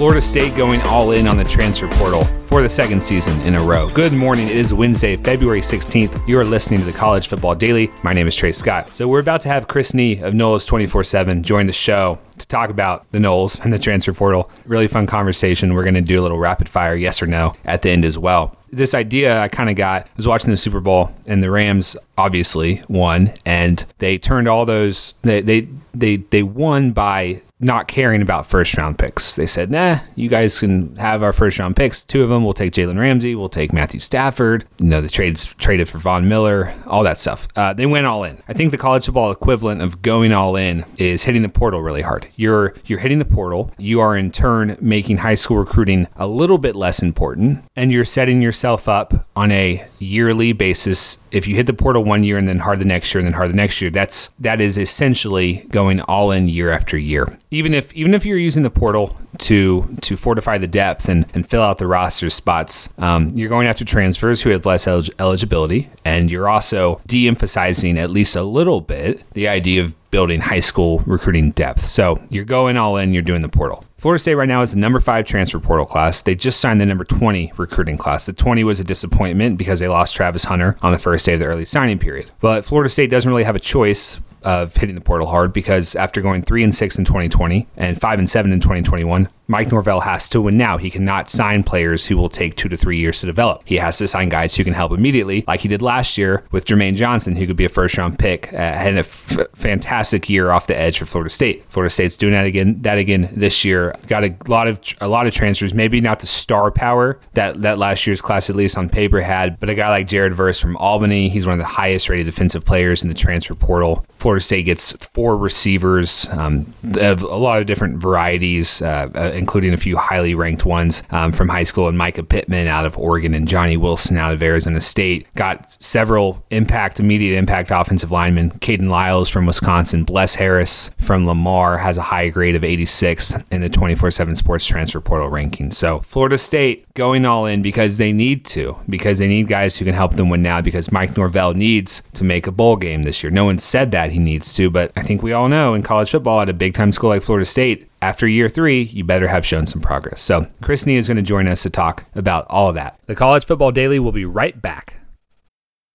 Florida State going all in on the transfer portal for the second season in a row. Good morning. It is Wednesday, February 16th. You are listening to the College Football Daily. My name is Trey Scott. So we're about to have Chris Nee of Noles 24 7 join the show to talk about the Noles and the transfer portal. Really fun conversation. We're going to do a little rapid fire yes or no at the end as well. This idea I kind of got, I was watching the Super Bowl and the Rams obviously won and they turned all those, they, they, they, they won by not caring about first round picks. They said, nah, you guys can have our first round picks. Two of them, we'll take Jalen Ramsey, we'll take Matthew Stafford. You know, the trades traded for Von Miller, all that stuff. Uh, they went all in. I think the college football equivalent of going all in is hitting the portal really hard. You're you're hitting the portal. You are in turn making high school recruiting a little bit less important, and you're setting yourself up on a yearly basis. If you hit the portal one year and then hard the next year and then hard the next year, that's that is essentially going all in year after year even if even if you're using the portal to to fortify the depth and, and fill out the roster spots, um, you're going after transfers who have less elig- eligibility, and you're also de-emphasizing at least a little bit the idea of building high school recruiting depth. So you're going all in, you're doing the portal. Florida State right now is the number five transfer portal class. They just signed the number 20 recruiting class. The 20 was a disappointment because they lost Travis Hunter on the first day of the early signing period. But Florida State doesn't really have a choice of hitting the portal hard because after going three and six in 2020 and five and seven in 2021, Mike Norvell has to win now. He cannot sign players who will take two to three years to develop. He has to sign guys who can help immediately, like he did last year with Jermaine Johnson, who could be a first round pick. Uh, had a f- fantastic year off the edge for Florida State. Florida State's doing that again. That again this year. Got a lot of a lot of transfers. Maybe not the star power that that last year's class, at least on paper, had, but a guy like Jared Verse from Albany. He's one of the highest rated defensive players in the transfer portal. Florida State gets four receivers um, of a lot of different varieties. Uh, uh, including a few highly ranked ones um, from high school, and Mycah Pittman out of Oregon and Johnny Wilson out of Arizona State. Got several impact, immediate impact offensive linemen. Kayden Lyles from Wisconsin, Bless Harris from Lamar has a high grade of 86 in the 24 7 sports transfer portal ranking. So Florida State going all in because they need to, because they need guys who can help them win now, because Mike Norvell needs to make a bowl game this year. No one said that he needs to, but I think we all know in college football at a big time school like Florida State, after year three, you better have shown some progress. So, Chris Nee is going to join us to talk about all of that. The College Football Daily will be right back.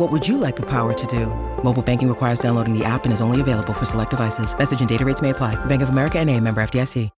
What would you like the power to do? Mobile banking requires downloading the app and is only available for select devices. Message and data rates may apply. Bank of America and a member FDIC.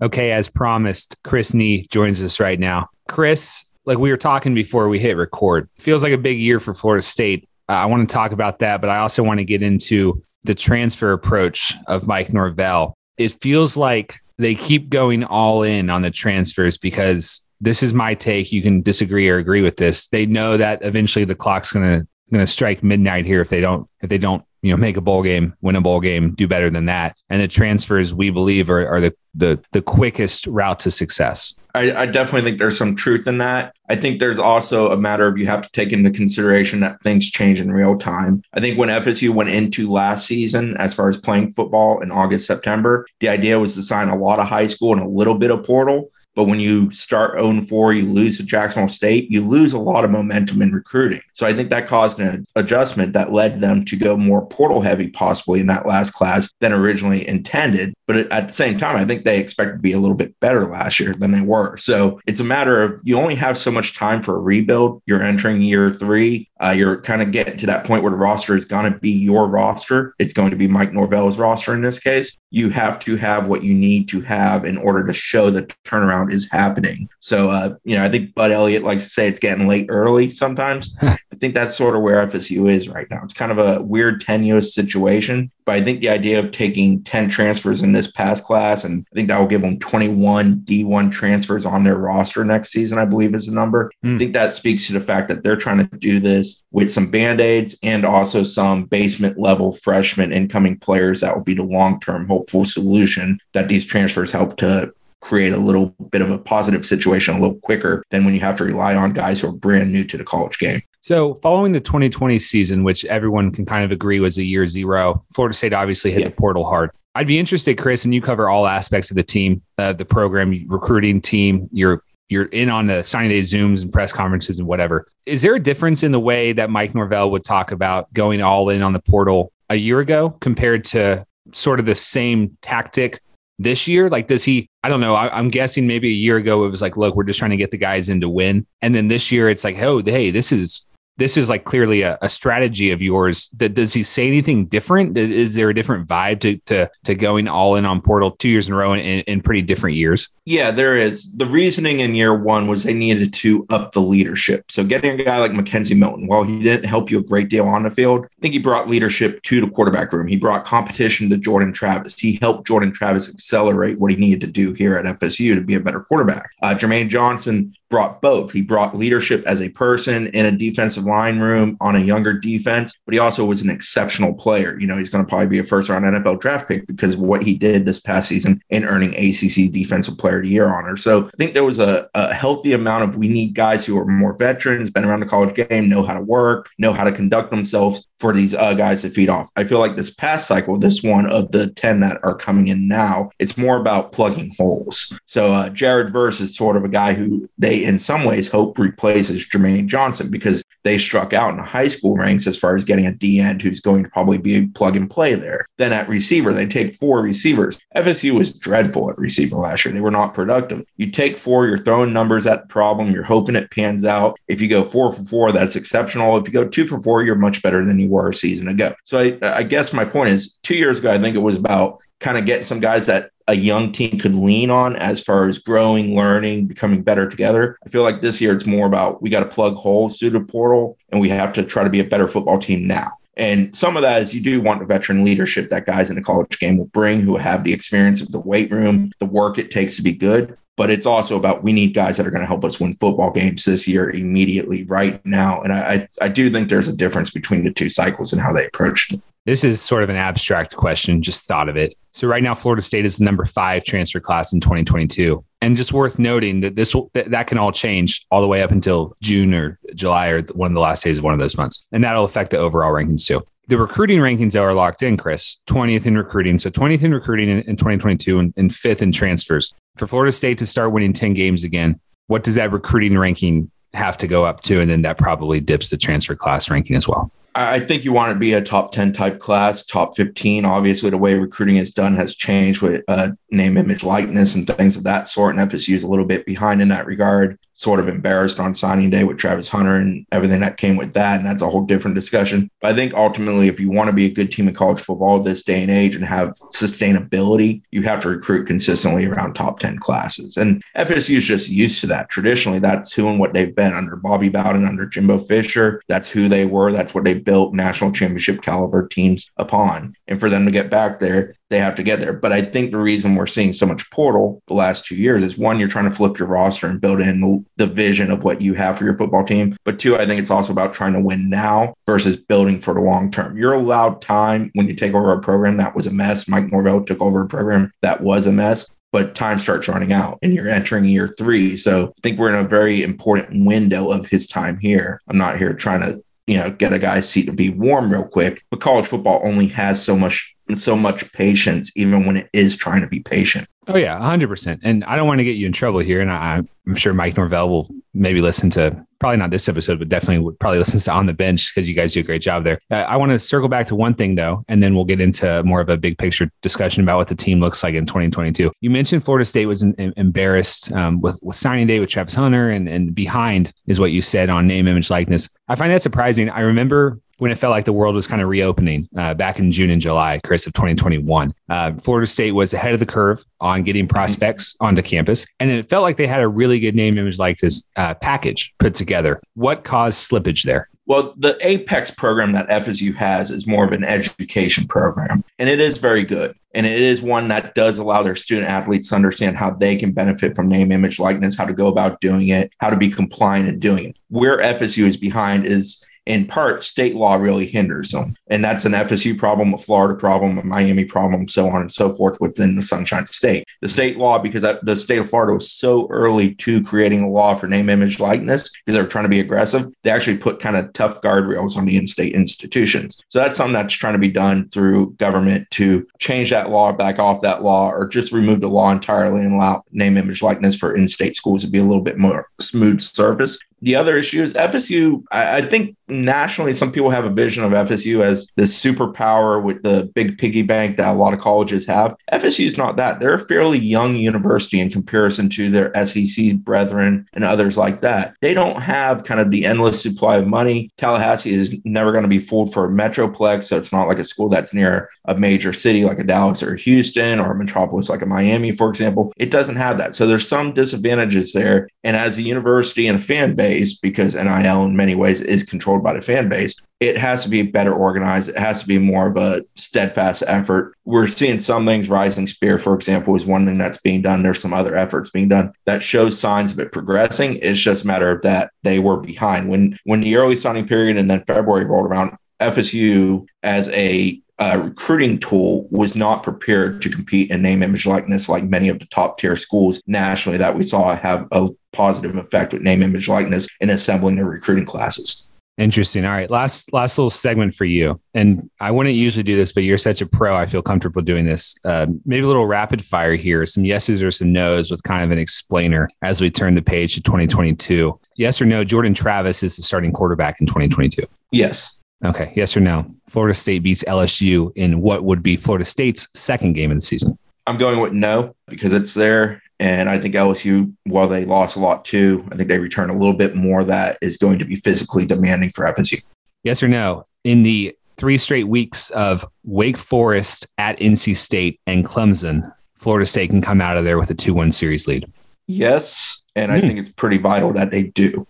Okay, as promised, Chris Nee joins us right now. Chris, like we were talking before we hit record, feels like a big year for Florida State. Uh, I want to talk about that, but I also want to get into the transfer approach of Mike Norvell. It feels like they keep going all in on the transfers because this is my take. You can disagree or agree with this. They know that eventually the clock's going to strike midnight here if they don't if they don't you know make a bowl game, win a bowl game, do better than that. And the transfers we believe are, are the the the quickest route to success. I, I, definitely think there's some truth in that. I think there's also a matter of you have to take into consideration that things change in real time. I think when FSU went into last season, as far as playing football in August, September, the idea was to sign a lot of high school and a little bit of portal. But when you start 0 4, you lose to Jacksonville State, you lose a lot of momentum in recruiting. So I think that caused an adjustment that led them to go more portal heavy, possibly in that last class than originally intended. But at the same time, I think they expected to be a little bit better last year than they were. So it's a matter of you only have so much time for a rebuild. You're entering year three. Uh, you're kind of getting to that point where the roster is going to be your roster. It's going to be Mike Norvell's roster in this case. You have to have what you need to have in order to show the turnaround is happening. So, uh, you know, I think Bud Elliott likes to say it's getting late early sometimes. I think that's sort of where FSU is right now. It's kind of a weird, tenuous situation. But I think the idea of taking 10 transfers in this past class, and I think that will give them 21 D1 transfers on their roster next season, I believe is the number. Mm. I hmm. think that speaks to the fact that they're trying to do this with some band aids and also some basement level freshman incoming players that will be the long term hopeful solution that these transfers help to create a little bit of a positive situation a little quicker than when you have to rely on guys who are brand new to the college game. So, following the 2020 season, which everyone can kind of agree was a year zero, Florida State obviously hit yeah. the portal hard. I'd be interested, Chris, and you cover all aspects of the team, uh, the program, recruiting team, you're you're in on the signing day Zooms and press conferences and whatever. Is there a difference in the way that Mike Norvell would talk about going all in on the portal a year ago compared to sort of the same tactic this year? Like, does he? I don't know. I, am guessing maybe a year ago it was like, look, we're just trying to get the guys in to win, and then this year it's like, oh, hey, this is this is like clearly a, a strategy of yours. That does he say anything different? Is there a different vibe to to to going all in on Portal two years in a row in, in pretty different years? Yeah, there is. The reasoning in year one was they needed to up the leadership. So getting a guy like McKenzie Milton, while he didn't help you a great deal on the field, I think he brought leadership to the quarterback room. He brought competition to Jordan Travis. He helped Jordan Travis accelerate what he needed to do here at FSU to be a better quarterback. Uh, Jermaine Johnson brought both. He brought leadership as a person in a defensive line room on a younger defense, but he also was an exceptional player. You know, he's going to probably be a first round NFL draft pick because of what he did this past season in earning ACC Defensive Player of the Year honor. So I think there was a, a healthy amount of we need guys who are more veterans, been around the college game, know how to work, know how to conduct themselves for these uh, guys to feed off. I feel like this past cycle, this one of the 10 that are coming in now, it's more about plugging holes. So uh, Jared Verse is sort of a guy who they in some ways, hope replaces Jermaine Johnson because they struck out in high school ranks as far as getting a D end who's going to probably be plug and play there. Then at receiver, they take four receivers. FSU was dreadful at receiver last year. They were not productive. You take four, you're throwing numbers at the problem, you're hoping it pans out. If you go four for four, that's exceptional. If you go two for four, you're much better than you were a season ago. So I, I guess my point is two years ago, I think it was about kind of getting some guys that a young team could lean on as far as growing, learning, becoming better together. I feel like this year it's more about we got to plug holes through the portal and we have to try to be a better football team now. And some of that is you do want the veteran leadership that guys in the college game will bring who have the experience of the weight room, the work it takes to be good. But it's also about we need guys that are going to help us win football games this year immediately, right now. And I, I do think there's a difference between the two cycles and how they approached it. This is sort of an abstract question, just thought of it. So right now, Florida State is the number five transfer class in 2022. And just worth noting that this that, that can all change all the way up until June or July or one of the last days of one of those months. And that'll affect the overall rankings too. The recruiting rankings are locked in, Chris. 20th in recruiting. So 20th in recruiting in, in 2022 and, and fifth in transfers. For Florida State to start winning 10 games again, what does that recruiting ranking have to go up to? And then that probably dips the transfer class ranking as well. I think you want to be a top 10 type class, top 15. Obviously, the way recruiting is done has changed with uh, name, image, likeness, and things of that sort. And FSU is a little bit behind in that regard sort of embarrassed on signing day with Travis Hunter and everything that came with that. And that's a whole different discussion. But I think ultimately, if you want to be a good team in college football this day and age and have sustainability, you have to recruit consistently around top 10 classes. And FSU is just used to that. Traditionally, that's who and what they've been under Bobby Bowden, under Jimbo Fisher. That's who they were. That's what they built national championship caliber teams upon. And for them to get back there, they have to get there. But I think the reason we're seeing so much portal the last two years is one, you're trying to flip your roster and build in the vision of what you have for your football team. But two, I think it's also about trying to win now versus building for the long term. You're allowed time when you take over a program that was a mess. Mike Norvell took over a program that was a mess but time starts running out and you're entering year three. So I think we're in a very important window of his time here. I'm not here trying to, you know, get a guy's seat to be warm real quick, but college football only has so much so much patience, even when it is trying to be patient. Oh yeah, hundred percent. And I don't want to get you in trouble here. And I, am sure Mike Norvell will maybe listen to probably not this episode, but definitely would probably listen to on the bench because you guys do a great job there. Uh, I want to circle back to one thing though, and then we'll get into more of a big picture discussion about what the team looks like in 2022. You mentioned Florida State was in, in, embarrassed um, with with signing day with Travis Hunter, and and behind is what you said on name, image, likeness. I find that surprising. I remember when it felt like the world was kind of reopening uh, back in June and July, Chris, of 2021. Uh, Florida State was ahead of the curve on getting prospects onto campus. And it felt like they had a really good name image likeness uh, package put together. What caused slippage there? Well, the Apex program that FSU has is more of an education program, and it is very good. And it is one that does allow their student athletes to understand how they can benefit from name, image, likeness, how to go about doing it, how to be compliant in doing it. Where FSU is behind is in part, state law really hinders them. And that's an FSU problem, a Florida problem, a Miami problem, so on and so forth within the Sunshine State. The state law, because the state of Florida was so early to creating a law for name, image, likeness, because they were trying to be aggressive, they actually put kind of tough guardrails on the in state institutions. So that's something that's trying to be done through government to change that law, back off that law, or just remove the law entirely and allow name, image, likeness for in state schools to be a little bit more smooth surface the other issue is FSU. I, I, think nationally, some people have a vision of FSU as this superpower with the big piggy bank that a lot of colleges have. FSU is not that. They're a fairly young university in comparison to their SEC brethren and others like that. They don't have kind of the endless supply of money. Tallahassee is never going to be fooled for a metroplex, so it's not like a school that's near a major city like a Dallas or a Houston or a metropolis like a Miami, for example. It doesn't have that. So there's some disadvantages there. And as a university and a fan base, base because NIL in many ways is controlled by the fan base. It has to be better organized. It has to be more of a steadfast effort. We're seeing some things. Rising Spear, for example, is one thing that's being done. There's some other efforts being done that shows signs of it progressing. It's just a matter of that they were behind when when the early signing period and then February rolled around. FSU as a uh, recruiting tool was not prepared to compete in name, image, likeness like many of the top tier schools nationally that we saw have a positive effect with name, image, likeness in assembling their recruiting classes. Interesting. All right, last last little segment for you, and I wouldn't usually do this, but you're such a pro. I feel comfortable doing this. Uh, maybe a little rapid fire here, some yeses or some nos with kind of an explainer as we turn the page to 2022. Yes or no? Jordan Travis is the starting quarterback in 2022. Yes. Okay. Yes or no? Florida State beats LSU in what would be Florida State's second game of the season. I'm going with no because it's there and I think LSU, while they lost a lot too, I think they return a little bit more that is going to be physically demanding for FSU. Yes or no? In the three straight weeks of Wake Forest at NC State and Clemson, Florida State can come out of there with a 2 1 series lead. Yes. And. I hmm. think it's pretty vital that they do.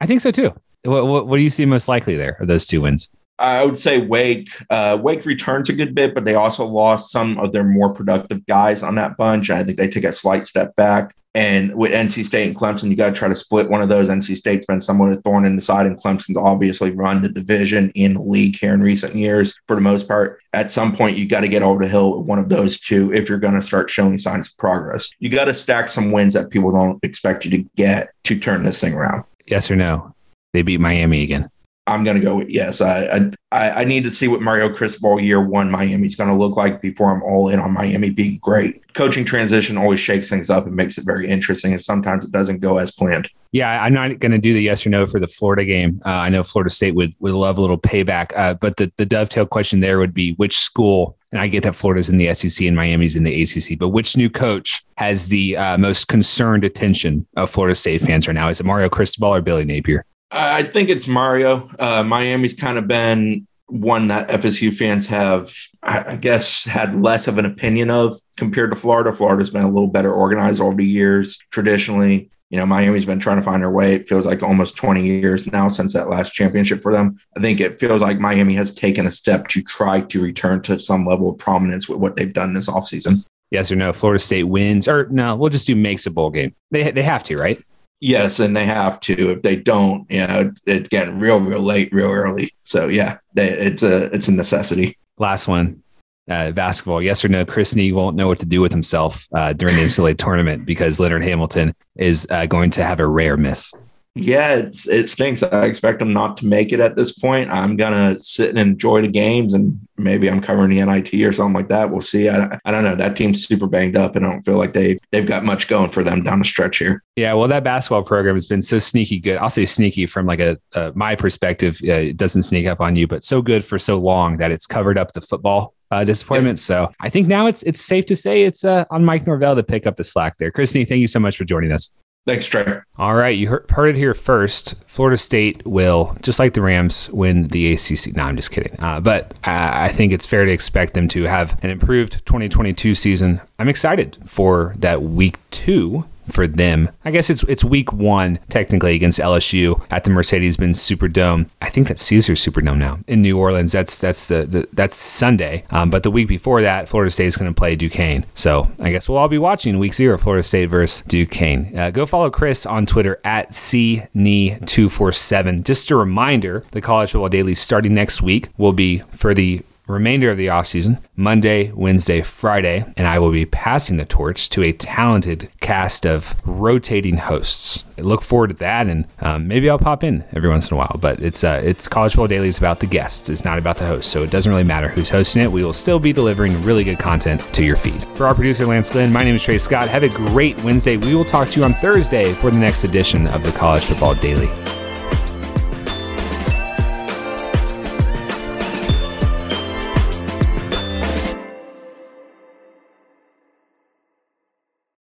I think so too. What, what, what do you see most likely there of those two wins? I would say Wake. Uh, Wake returns a good bit, but they also lost some of their more productive guys on that bunch. I think they take a slight step back. And with NC State and Clemson, you got to try to split one of those. NC State's been somewhat a thorn in the side, and Clemson's obviously run the division in the league here in recent years for the most part. At some point, you got to get over the hill with one of those two if you're going to start showing signs of progress. You got to stack some wins that people don't expect you to get to turn this thing around. Yes or no? They beat Miami again. I'm going to go with yes. I, I I need to see what Mario Cristobal year one Miami's going to look like before I'm all in on Miami being great. Coaching transition always shakes things up and makes it very interesting, and sometimes it doesn't go as planned. Yeah, I'm not going to do the yes or no for the Florida game. Uh, I know Florida State would would love a little payback, uh, but the the dovetail question there would be which school. And I get that Florida's in the SEC and Miami's in the ACC, but which new coach has the uh, most concerned attention of Florida State fans right now? Is it Mario Cristobal or Billy Napier? I think it's Mario. Uh, Miami's kind of been one that FSU fans have, I guess, had less of an opinion of compared to Florida. Florida's been a little better organized over the years. Traditionally, you know, Miami's been trying to find their way. It feels like almost 20 years now since that last championship for them. I think it feels like Miami has taken a step to try to return to some level of prominence with what they've done this offseason. Yes or no? Florida State wins, or no? We'll just do makes a bowl game. They they have to, right? Yes, and they have to. If they don't, you know, it's getting real, real late, real early. So yeah, they, it's a it's a necessity. Last one, uh, basketball. Yes or no? Chris Nee won't know what to do with himself uh, during the NCAA tournament because Leonard Hamilton is uh, going to have a rare miss. Yeah, it's, it stinks. I expect them not to make it at this point. I'm gonna sit and enjoy the games, and maybe I'm covering the NIT or something like that. We'll see. I, I don't know. That team's super banged up, and I don't feel like they they've got much going for them down the stretch here. Yeah, well, that basketball program has been so sneaky good. I'll say sneaky from like a, a my perspective. Uh, it doesn't sneak up on you, but so good for so long that it's covered up the football uh, disappointment. So I think now it's it's safe to say it's uh, on Mike Norvell to pick up the slack there. Christy, thank you so much for joining us. Thanks, Trey. All right, you heard, heard, it here first. Florida State will, just like the Rams, win the ACC. No, I'm just kidding. Uh, but I, I think it's fair to expect them to have an improved 2022 season. I'm excited for that week two for them. I guess it's it's week one technically against LSU at the Mercedes-Benz Superdome. I think that's Caesars Superdome now in New Orleans. That's that's the, the that's Sunday. Um, but the week before that, Florida State is going to play Duquesne. So I guess we'll all be watching week zero, Florida State versus Duquesne. Uh, go follow Chris on Twitter at CNE247. Just a reminder, the College Football Daily starting next week will be for the remainder of the offseason Monday, Wednesday, Friday, and I will be passing the torch to a talented cast of rotating hosts. I look forward to that, and um, maybe I'll pop in every once in a while. But it's uh, it's College Football Daily is about the guests. It's not about the host, so it doesn't really matter who's hosting it. We will still be delivering really good content to your feed. For our producer Lance Lynn, my name is Trey Scott. Have a great Wednesday. We will talk to you on Thursday for the next edition of the College Football Daily.